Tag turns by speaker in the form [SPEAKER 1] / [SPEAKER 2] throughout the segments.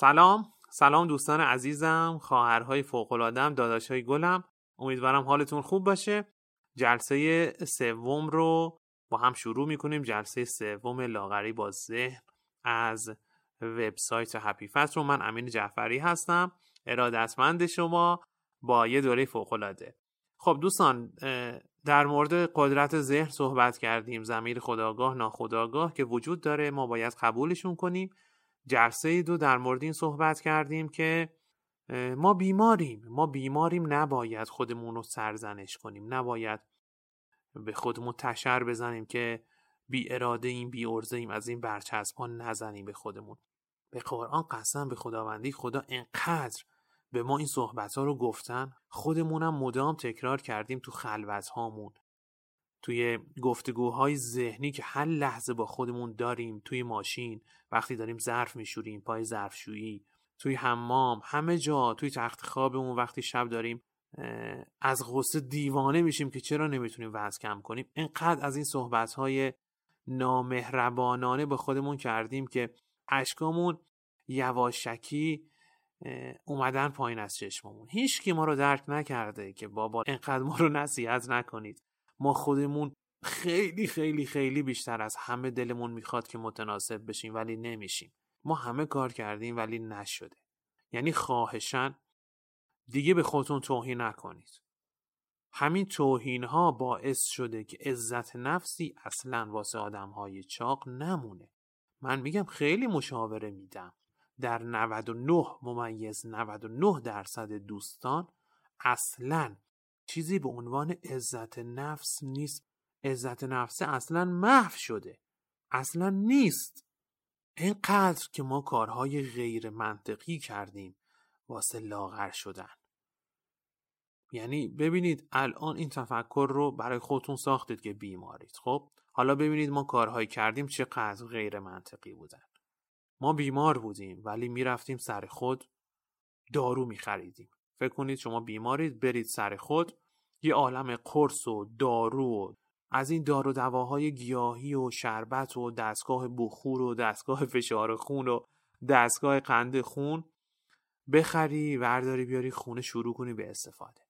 [SPEAKER 1] سلام. سلام دوستان عزیزم خواهرهای فوق‌العاده‌ام داداشهای گلم. امیدوارم حالتون خوب باشه. جلسه سوم رو با هم شروع می‌کنیم. جلسه سوم لاغری با ذهن از وبسایت هپی فست رو. من امین جعفری هستم ارادتمند شما با یه دوره فوقالعاده. خب دوستان در مورد قدرت ذهن صحبت کردیم. زمیر خداگاه ناخداگاه که وجود داره. ما باید قبولشون کنیم. جلسه دو در مورد این صحبت کردیم که ما بیماریم. ما بیماریم نباید خودمون رو سرزنش کنیم. نباید به خودمون تشر بزنیم که بی اراده این بی ارزه ایم از این برچسب نزنیم به خودمون. به قرآن قسم به خداوندی خدا انقدر به ما این صحبت ها رو گفتن. خودمونم مدام تکرار کردیم تو خلوت هامون توی گفتگوهای ذهنی که هر لحظه با خودمون داریم توی ماشین وقتی داریم ظرف میشوریم پای ظرفشویی توی حمام همه جا توی تخت خوابمون وقتی شب داریم از غصه دیوانه میشیم که چرا نمی‌تونیم وزن کم کنیم؟ انقدر از این صحبت های نامهربانانه به خودمون کردیم که اشکامون یواشکی اومدن پایین از چشممون. هیچ کی ما رو درک نکرده که بابا انقدر ما رو نصیحت نکنید. ما خودمون خیلی خیلی خیلی بیشتر از همه دلمون می‌خواد که متناسب بشیم ولی نمیشیم. ما همه کار کردیم ولی نشده. یعنی خواهشن دیگه به خودتون توهین نکنید. همین توهین ها باعث شده که عزت نفسی اصلا واسه آدم های چاق نمونه. من میگم خیلی مشاوره میدم. در 99 ممیز 99 درصد دوستان اصلا چیزی به عنوان عزت نفس نیست. عزت نفس اصلا محو شده. اصلا نیست. اینقدر که ما کارهای غیر منطقی کردیم. واسه لاغر شدن. یعنی ببینید الان این تفکر رو برای خودتون ساختید که بیمارید. خب؟ حالا ببینید ما کارهایی کردیم چقدر غیر منطقی بودن. ما بیمار بودیم ولی می‌رفتیم سر خود دارو میخریدیم. فکر کنید شما بیمارید برید سر خود. یه عالم قرص و دارو و از این دارو دواهای گیاهی و شربت و دستگاه بخور و دستگاه فشار خون و دستگاه قند خون. بخری ورداری بیاری خونه شروع کنی به استفاده.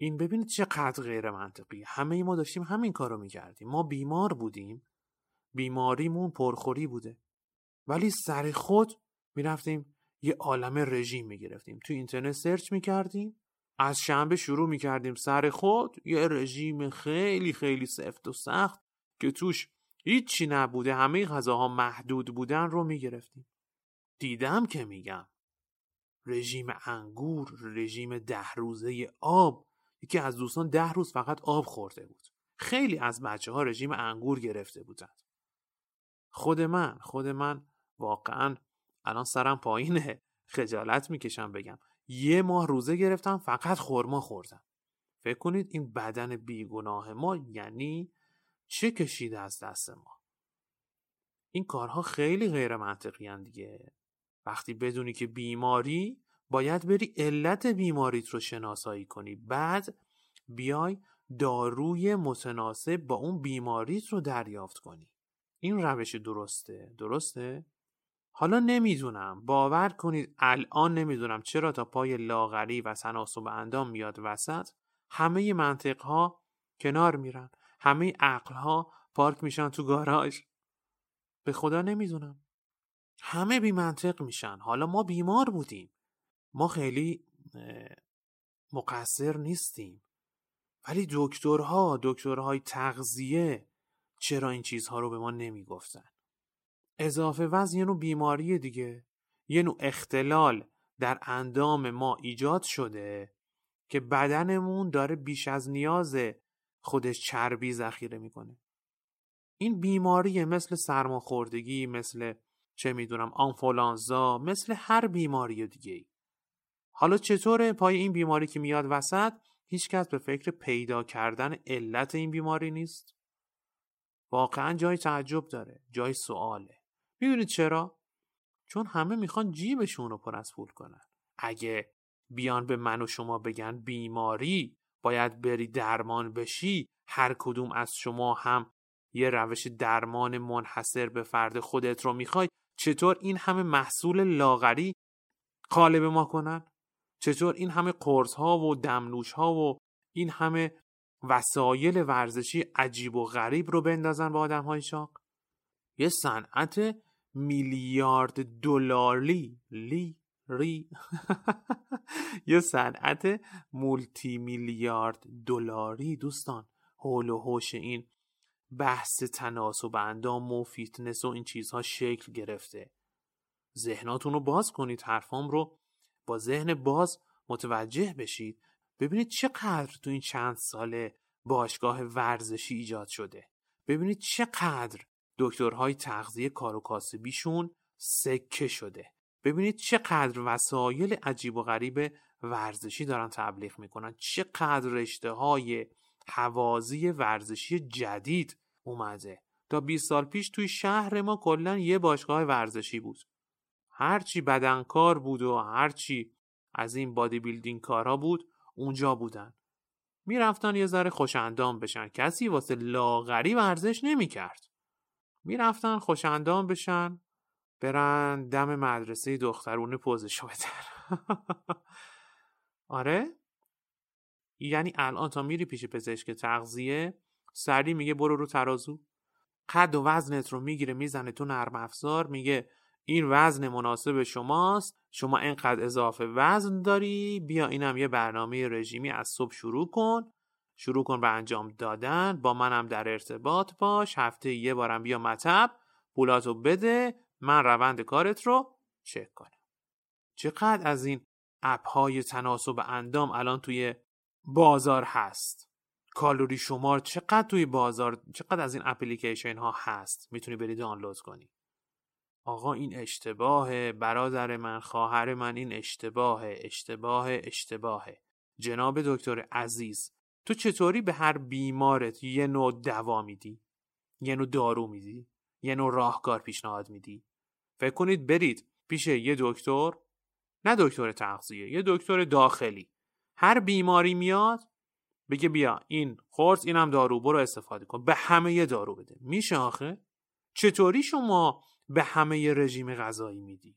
[SPEAKER 1] این ببینید چقدر غیر منطقی. همه ای ما داشتیم همین کارو می‌کردیم. ما بیمار بودیم. بیماریمون پرخوری بوده. ولی سر خود می‌رفتیم یه عالم رژیم می‌گرفتیم. تو اینترنت سرچ می‌کردیم از شنبه شروع می‌کردیم سر خود. یه رژیم خیلی خیلی سفت و سخت که توش هیچی نبوده. همه غذاها محدود بودن رو می‌گرفتیم. دیدم که میگم. رژیم انگور رژیم ده روزه آب. یکی از دوستان ده روز فقط آب خورده بود. خیلی از بچه ها رژیم انگور گرفته بودند. خود من خود من واقعا الان سرم پایینه. خجالت می‌کشم بگم. یه ماه روزه گرفتم فقط خورما خوردم. فکر کنید این بدن بیگناه ما یعنی چه کشیده از دست ما؟ این کارها خیلی غیر منطقی دیگه. وقتی بدونی که بیماری باید بری علت بیماریت رو شناسایی کنی. بعد بیای داروی متناسب با اون بیماریت رو دریافت کنی. این روش درسته. درسته؟ حالا نمی‌دونم. باور کنید الان نمی‌دونم چرا تا پای لاغری و تناسب اندام میاد وسط همه منطق ها کنار میرن. همه عقل ها پارک میشن تو گاراژ. به خدا نمی‌دونم. همه بی منطق میشن. حالا ما بیمار بودیم. ما خیلی مقصر نیستیم. ولی دکترها دکترهای تغذیه چرا این چیزها رو به ما نمی‌گفتن؟ اضافه وزن یه نوع بیماری دیگه. یه نوع اختلال در اندام ما ایجاد شده که بدنمون داره بیش از نیاز خودش چربی ذخیره می‌کنه. این بیماری مثل سرماخوردگی مثل چه می‌دونم آنفولانزا مثل هر بیماری دیگه. حالا چطوره پای این بیماری که میاد وسط؟ هیچکس به فکر پیدا کردن علت این بیماری نیست. واقعا جای تعجب داره جای سواله. می‌دونید چرا؟ چون همه می‌خوان جیبشون رو پر از پول کنن. اگه بیان به من و شما بگن بیماری باید بری درمان بشی هر کدوم از شما هم یه روش درمان منحصر به فرد خودت رو می‌خوای چطور این همه محصول لاغری خاله به ما کنن چطور این همه قرص ها و دمنوش ها و این همه وسایل ورزشی عجیب و غریب رو بندازن به آدم های شاق یه صنعت میلیارد دلاری لی ری. یه صنعت مولتی میلیارد دلاری دوستان. حول و حوش این بحث تناسب اندام و فیتنس و این چیزها شکل گرفته. ذهناتون رو باز کنید حرفام رو با ذهن باز متوجه بشید. ببینید چقدر تو این چند ساله باشگاه ورزشی ایجاد شده. ببینید چقدر دکترهای تغذیه کار و کاسبیشون سکه شده. ببینید چقدر وسایل عجیب و غریب ورزشی دارن تبلیغ می‌کنن. چقدر رشته های حوازی ورزشی جدید اومده. تا 20 سال پیش توی شهر ما کلا یه باشگاه ورزشی بود. هرچی بدنکار بود و هرچی از این بادی بیلدینگ کارها بود اونجا بودن. می‌رفتن یه ذره خوشندام بشن. کسی واسه لاغری ورزش نمی‌کرد. می‌رفتن خوشندام بشن برن دم مدرسه دخترونه پوزشو بدن. آره؟ یعنی الان تا میری پیش پزشک تغذیه سری میگه برو رو ترازو. قد و وزنت رو می‌گیره می‌زنه تو نرم افزار میگه این وزن مناسب شماست شما اینقدر اضافه وزن داری بیا اینم یه برنامه رژیمی از صبح شروع کن. شروع کن به انجام دادن. با منم در ارتباط باش. هفته یه بارم بیا مطب. پولاتو بده. من روند کارت رو چک کنم. چقدر از این اپ های تناسب اندام الان توی بازار هست؟ کالوری شمار چقدر توی بازار چقدر از این اپلیکیشن ها هست؟ می‌تونی بری دانلود کنی. آقا این اشتباهه. برادر من خواهر من این اشتباهه. اشتباه اشتباهه. جناب دکتر عزیز تو چطوری به هر بیمارت یه نوع دوا میدی؟ یه نوع دارو میدی؟ یه نوع راهکار پیشنهاد میدی؟ فکر کنید برید پیش یه دکتر نه دکتر تغذیه یه دکتر داخلی. هر بیماری میاد بگه بیا این خورس اینم دارو برو استفاده کن. به همه یه دارو بده. میشه آخه؟ چطوری شما به همه یه رژیم غذایی میدی؟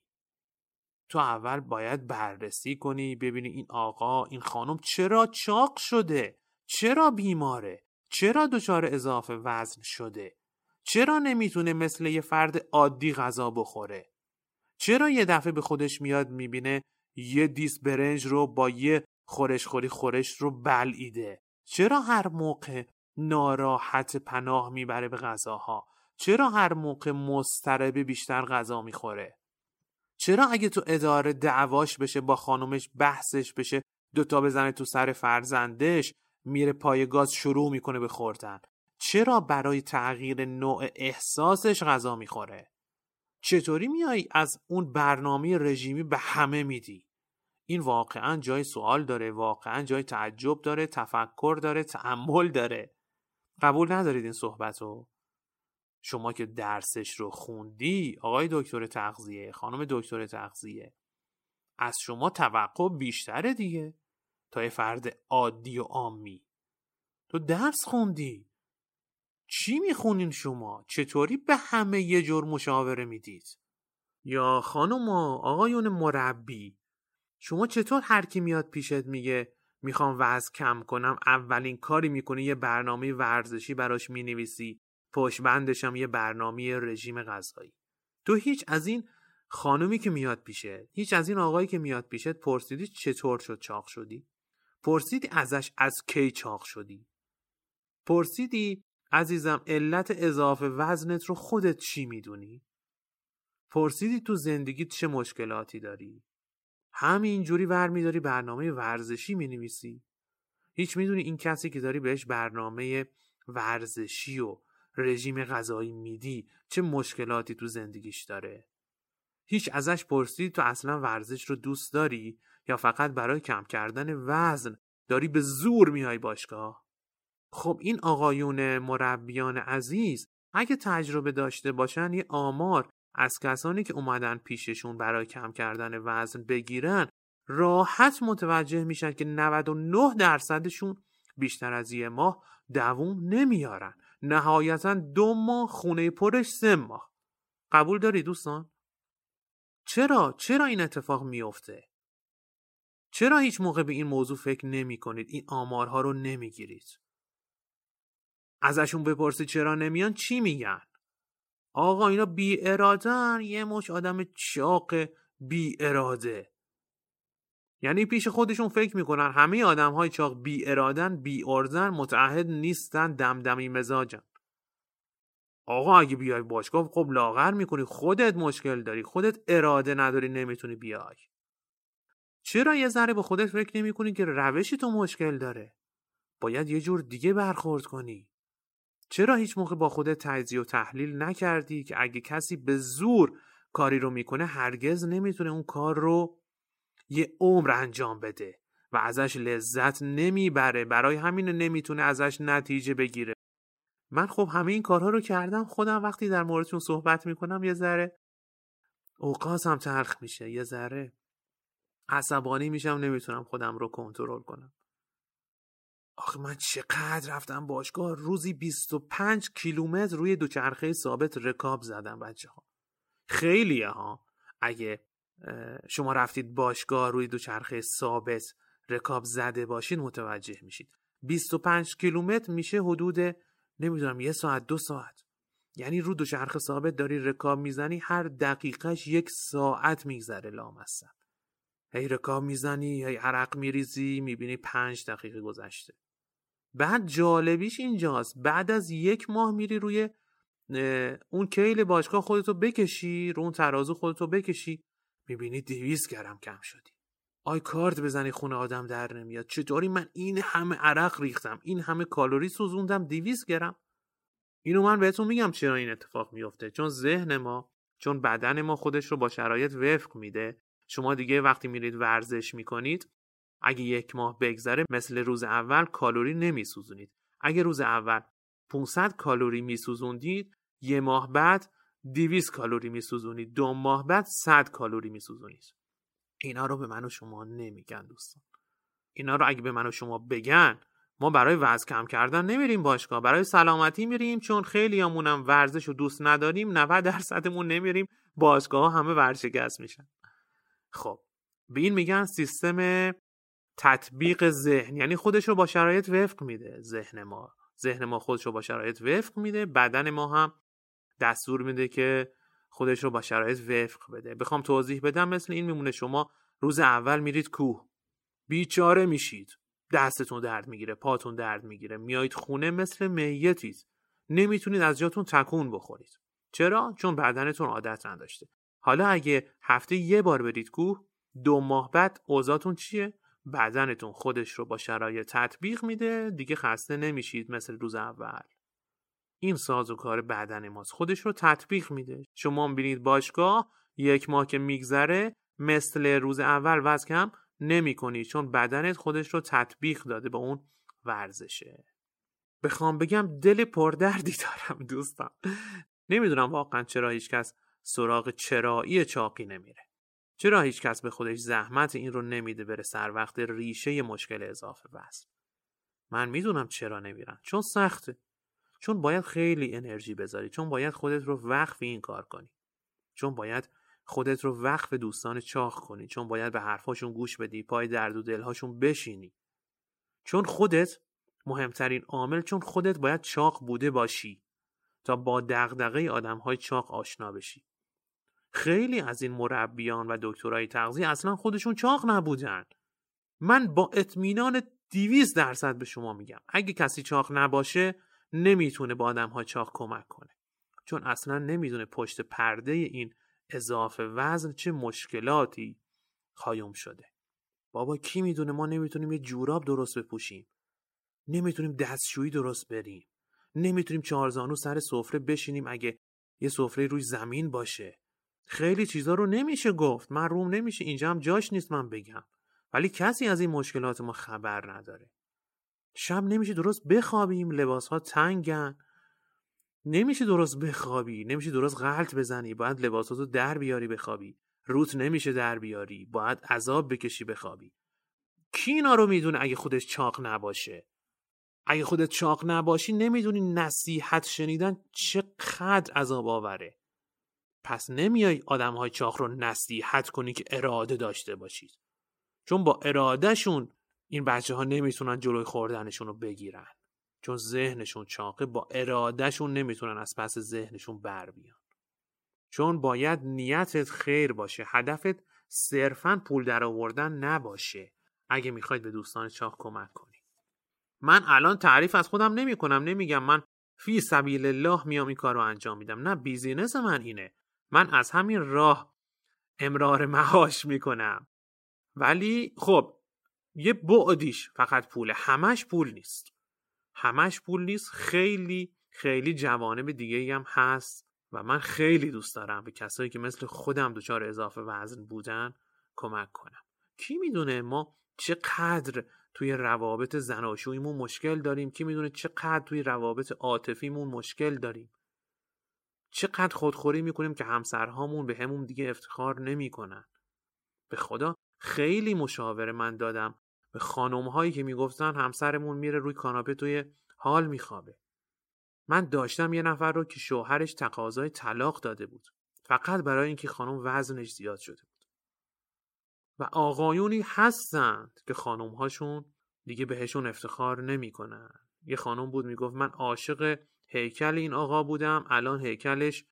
[SPEAKER 1] تو اول باید بررسی کنی ببینی این آقا این خانم چرا چاق شده؟ چرا بیماره؟ چرا دچار اضافه وزن شده؟ چرا نمی‌تونه مثل یه فرد عادی غذا بخوره؟ چرا یه دفعه به خودش میاد می‌بینه یه دیس برنج رو با یه خورش خوری خورش رو بلعیده چرا هر موقع ناراحت پناه می‌بره به غذاها؟ چرا هر موقع مستربه بیشتر غذا می‌خوره؟ چرا اگه تو اداره دعواش بشه با خانومش بحثش بشه دوتا بزنه تو سر فرزندش میره پای گاز شروع می‌کنه به خوردن. چرا برای تغییر نوع احساسش غذا می‌خوره؟ چطوری میای از اون برنامه رژیمی به همه میدی؟ این واقعا جای سوال داره واقعا جای تعجب داره تفکر داره تعمل داره. قبول ندارید این صحبت رو شما که درسش رو خوندی آقای دکتر تغذیه خانم دکتر تغذیه از شما توقع بیشتره دیگه. تا یه فرد عادی و عامی. تو درس خوندی. چی می‌خونین شما؟ چطوری به همه یه جور مشاوره می‌دید؟ یا خانم آقایون مربی شما چطور هر کی میاد پیشت میگه می‌خوام وزن کم کنم اولین کاری می‌کنی یه برنامه ورزشی براش می‌نویسی پشت بندش هم یه برنامه رژیم غذایی. تو هیچ از این خانومی که میاد پیشت هیچ از این آقایی که میاد پیشت پرسیدی چطور شد چاق شدی؟ پرسیدی ازش از کی چاق شدی؟ پرسیدی عزیزم علت اضافه وزنت رو خودت چی می‌دونی؟ پرسیدی تو زندگیت چه مشکلاتی داری؟ همینجوری برمیداری برنامه ورزشی می نویسی هیچ می‌دونی این کسی که داری بهش برنامه ورزشی و رژیم غذایی میدی چه مشکلاتی تو زندگیش داره؟ هیچ ازش پرسید تو اصلا ورزش رو دوست داری؟ یا فقط برای کم کردن وزن داری به زور میای باشگاه؟ خب این آقایون مربیان عزیز اگه تجربه داشته باشن یه آمار از کسانی که اومدن پیششون برای کم کردن وزن بگیرن راحت متوجه میشن که 99 درصدشون بیشتر از یه ماه دووم نمیارن. نهایتا دو ماه خونه پرش سه ماه. قبول داری دوستان؟ چرا؟ چرا این اتفاق میفته؟ چرا هیچ موقع به این موضوع فکر نمی کنید این آمارها رو نمی‌گیرید. ازشون بپرسید چرا نمیان چی میگن؟ آقا اینا بی ارادن یه مش آدم چاق بی اراده یعنی پیش خودشون فکر می‌کنن همه آدم های چاق بی ارادن بی ارزن متعهد نیستن دمدمی مزاجن. آقا اگه بیای باشگاه خب لاغر می‌کنی خودت مشکل داری خودت اراده نداری نمی‌تونی بیای. چرا یه ذره به خودت فکر نمی که روشی تو مشکل داره؟ باید یه جور دیگه برخورد کنی. چرا هیچ موقع با خودت تجزیه و تحلیل نکردی که اگه کسی به زور کاری رو می‌کنه هرگز نمی‌تونه اون کار رو یه عمر انجام بده و ازش لذت نمی‌بره برای همین نمی‌تونه ازش نتیجه بگیره. من خب همه این کارها رو کردم خودم وقتی در موردشون صحبت می‌کنم یه ذره اوقاسم تلخ میشه یه ذره. عصبانی میشم نمی‌تونم خودم رو کنترل کنم. آخه من چقدر رفتم باشگاه؟ روزی 25 کیلومتر روی دوچرخه ثابت رکاب زدم بچه ها خیلیه ها. اگه شما رفتید باشگاه روی دوچرخه ثابت رکاب زده باشید متوجه میشید. 25 کیلومتر میشه حدود نمی‌دونم یه ساعت دو ساعت. یعنی رو دوچرخه ثابت داری رکاب می‌زنی هر دقیقش یک ساعت میگذره لامصب. هی رکاب می‌زنی هی عرق میریزی می‌بینی پنج دقیقه گذشته. بعد جالبیش اینجاست. بعد از یک ماه میری روی اون کیل باشگاه خودتو بکشی رو اون ترازو خودتو بکشی می‌بینی دیویز گرم کم شدی. آی کارت بزنی خونه آدم در نمیاد. چطوری من این همه عرق ریختم این همه کالری سوزوندم دیویز گرم؟ اینو من بهتون میگم چرا این اتفاق میفته چون ذهن ما چون بدن ما خودش رو با شرایط وفق میده. شما دیگه وقتی میرید ورزش می‌کنید اگه یک ماه بگذره مثل روز اول کالری نمیسوزونید. اگه روز اول 500 کالری میسوزوندید یه ماه بعد 200 کالری میسوزونید. دو ماه بعد 100 کالری میسوزونید. اینا رو به من و شما نمیگن دوستان. اینا رو اگه به من و شما بگن ما برای وزن کم کردن نمیریم باشگاه. برای سلامتی میریم چون خیلی همونم ورزش رو دوست نداریم 90 درصدمون نمیریم باشگاه همه ورشکست میشن. خب به این میگن سیستم تطبیق ذهن یعنی خودش رو با شرایط وفق میده ذهن ما. ذهن ما خودش رو با شرایط وفق میده بدن ما هم دستور میده که خودش رو با شرایط وفق بده. بخوام توضیح بدم مثل این میمونه شما روز اول میرید کوه. بیچاره میشید. دستتون درد می‌گیره پاتون درد می‌گیره. میایید خونه مثل میتید نمی‌تونید از جاتون تکون بخورید. چرا؟ چون بدنتون عادت نداشته. حالا اگه هفته یه بار برید کوه دو ماه بعد اوضاعتون چیه؟ بدنتون خودش رو با شرایط تطبیق میده دیگه خسته نمیشید مثل روز اول. این ساز و کار بدن ماست. خودش رو تطبیق میده. شما بینید باشگاه یک ماه که میگذره مثل روز اول وزن کم نمی کنی چون بدنت خودش رو تطبیق داده به اون ورزشه. بخوام بگم دل پردردی دارم دوستان. نمی‌دونم واقعا چرا هیچکس سراغ چرایی چاقی نمیره. چرا هیچ کس به خودش زحمت این رو نمیده بره سر وقت ریشه مشکل اضافه وزن من می‌دونم چرا نمیرن. چون سخته. چون باید خیلی انرژی بذاری. چون باید خودت رو وقف این کار کنی. چون باید خودت رو وقف دوستان چاخ کنی. چون باید به حرفاشون گوش بدی پای درد و دلهاشون بشینی. چون خودت مهمترین عامل چون خودت باید چاق بوده باشی تا با دغدغه آدمهای چاق آشنا بشی. خیلی از این مربیان و دکترای تغذیه اصلا خودشون چاق نبودن. من با اطمینان دیویز درصد به شما میگم. اگه کسی چاق نباشه نمی‌تونه با آدم ها چاق کمک کنه. چون اصلا نمی‌دونه پشت پرده این اضافه وزن چه مشکلاتی خایم شده. بابا کی می‌دونه؟ ما نمی‌تونیم یه جوراب درست بپوشیم. نمی‌تونیم دستشویی درست بریم. نمی‌تونیم چهارزانو سر سفره بشینیم اگه یه سفره روی زمین باشه. خیلی چیزا رو نمیشه گفت. من روم نمیشه. اینجا هم جاش نیست من بگم. ولی کسی از این مشکلات ما خبر نداره. شب نمیشه درست بخوابیم. لباس ها تنگن. نمیشه درست بخوابی. نمیشه درست غلط بزنی. باید لباساتو در بیاری بخوابی. روت نمیشه در بیاری. باید عذاب بکشی بخوابی. کی اینا رو می‌دونه اگه خودش چاق نباشه؟ اگه خودت چاق نباشی نمی‌دونی نصیحت شنیدن چقدر عذاب آوره. پس نمیای آدم های چاق رو نصیحت کنی که اراده داشته باشید. چون با ارادهشون این بچه ها نمی‌تونن جلوی خوردنشون رو بگیرن. چون ذهنشون چاقه با ارادهشون نمی‌تونن از پس ذهنشون بر بیان. چون باید نیتت خیر باشه هدفت صرفا پول در آوردن نباشه. اگه می‌خواید به دوستان چاق کمک کنی. من الان تعریف از خودم نمی کنم نمیگم من فی سبیل الله میام این کار رو انجام میدم. نه بیزینس من اینه. من از همین راه امرار معاش می‌کنم. ولی خب یه بعدیش فقط پوله همش پول نیست. همش پول نیست خیلی خیلی جوانب دیگه هم هست و من خیلی دوست دارم به کسایی که مثل خودم دچار اضافه وزن بودن کمک کنم. کی می‌دونه ما چقدر توی روابط زناشوییمون مشکل داریم؟ کی می‌دونه چقدر توی روابط عاطفیمون مشکل داریم؟ چقدر خودخوری می‌کنیم که همسرهامون به همون دیگه افتخار نمی‌کنن. به خدا خیلی مشاوره من دادم. به خانم هایی که می‌گفتن همسرمون میره روی کاناپه توی حال میخوابه. من داشتم یه نفر رو که شوهرش تقاضای طلاق داده بود. فقط برای اینکه خانم وزنش زیاد شده بود. و آقایونی هستند که خانم هاشون دیگه بهشون افتخار نمی‌کنن. یه خانم بود می‌گفت من عاشق هیکل این آقا بودم الان هیکلش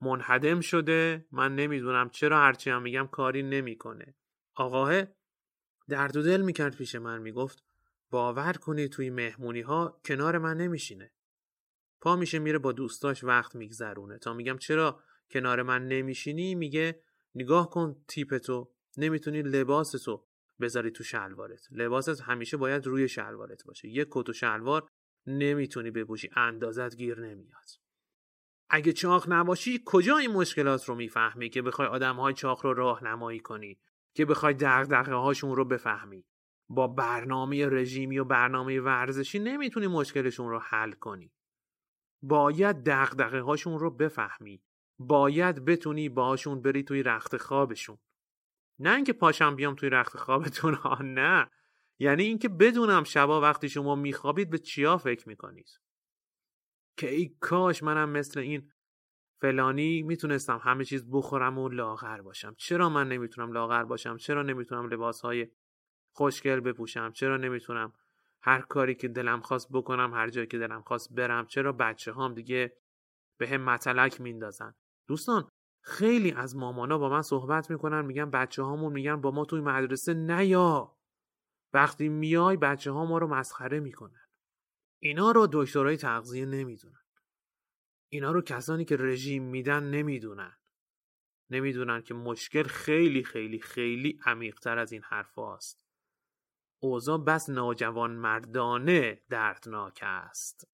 [SPEAKER 1] منحدم شده. من نمی‌دونم چرا هرچی هم میگم کاری نمی‌کنه. آقاه درد و دل می‌کرد پیش من می‌گفت باور کنی توی مهمونی ها کنار من نمیشینه. پا میشه میره با دوستاش وقت میگذرونه. تا میگم چرا کنار من نمیشینی؟ میگه نگاه کن تیپ تو نمی‌تونی لباس تو بذاری تو شلوارت. لباست همیشه باید روی شلوارت باشه. یه کت و شلوار نمی‌تونی بپوشی اندازت گیر نمیاد. اگه چاق نباشی کجا این مشکلات رو می‌فهمی که بخوای آدم های چاق رو راهنمایی کنی؟ که بخوای دغدغه هاشون رو بفهمی؟ با برنامه رژیمی و برنامه ورزشی نمی‌تونی مشکلشون رو حل کنی. باید دغدغه هاشون رو بفهمی. باید بتونی باهاشون بری توی رخت خوابشون نه اینکه پاشم بیام توی رخت خوابتون ها نه. یعنی اینکه بدونم شبا وقتی شما میخوابید به چیا فکر می‌کنید. که ای کاش منم مثل این فلانی می‌تونستم همه چیز بخورم و لاغر باشم. چرا من نمی‌تونم لاغر باشم؟ چرا نمی‌تونم لباس های خوشگل بپوشم؟ چرا نمی‌تونم هر کاری که دلم خواست بکنم هر جایی که دلم خواست برم؟ چرا بچه هام دیگه به هم متلک میندازن؟ دوستان خیلی از مامانا با من صحبت می‌کنن میگن بچه هامون میگن با ما توی مدرسه نیا. وقتی میای بچه ها ما رو مسخره می‌کنن. اینا رو دکترای تغذیه نمی‌دونن. اینا رو کسانی که رژیم میدن نمی‌دونن. نمی‌دونن که مشکل خیلی خیلی خیلی عمیقتر از این حرف است. اوضاع بس ناجوان مردانه دردناک است.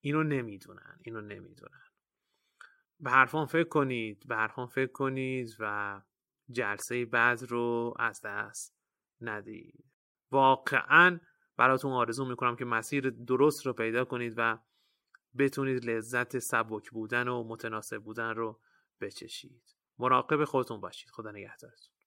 [SPEAKER 1] اینو نمی‌دونن اینو نمی‌دونن. به حرفان فکر کنید به حرفان فکر کنید و جلسه بعد رو از دست ندید. واقعا براتون آرزو می‌کنم که مسیر درست رو پیدا کنید و بتونید لذت سبک بودن و متناسب بودن رو بچشید. مراقب خودتون باشید. خدا نگهدارتون.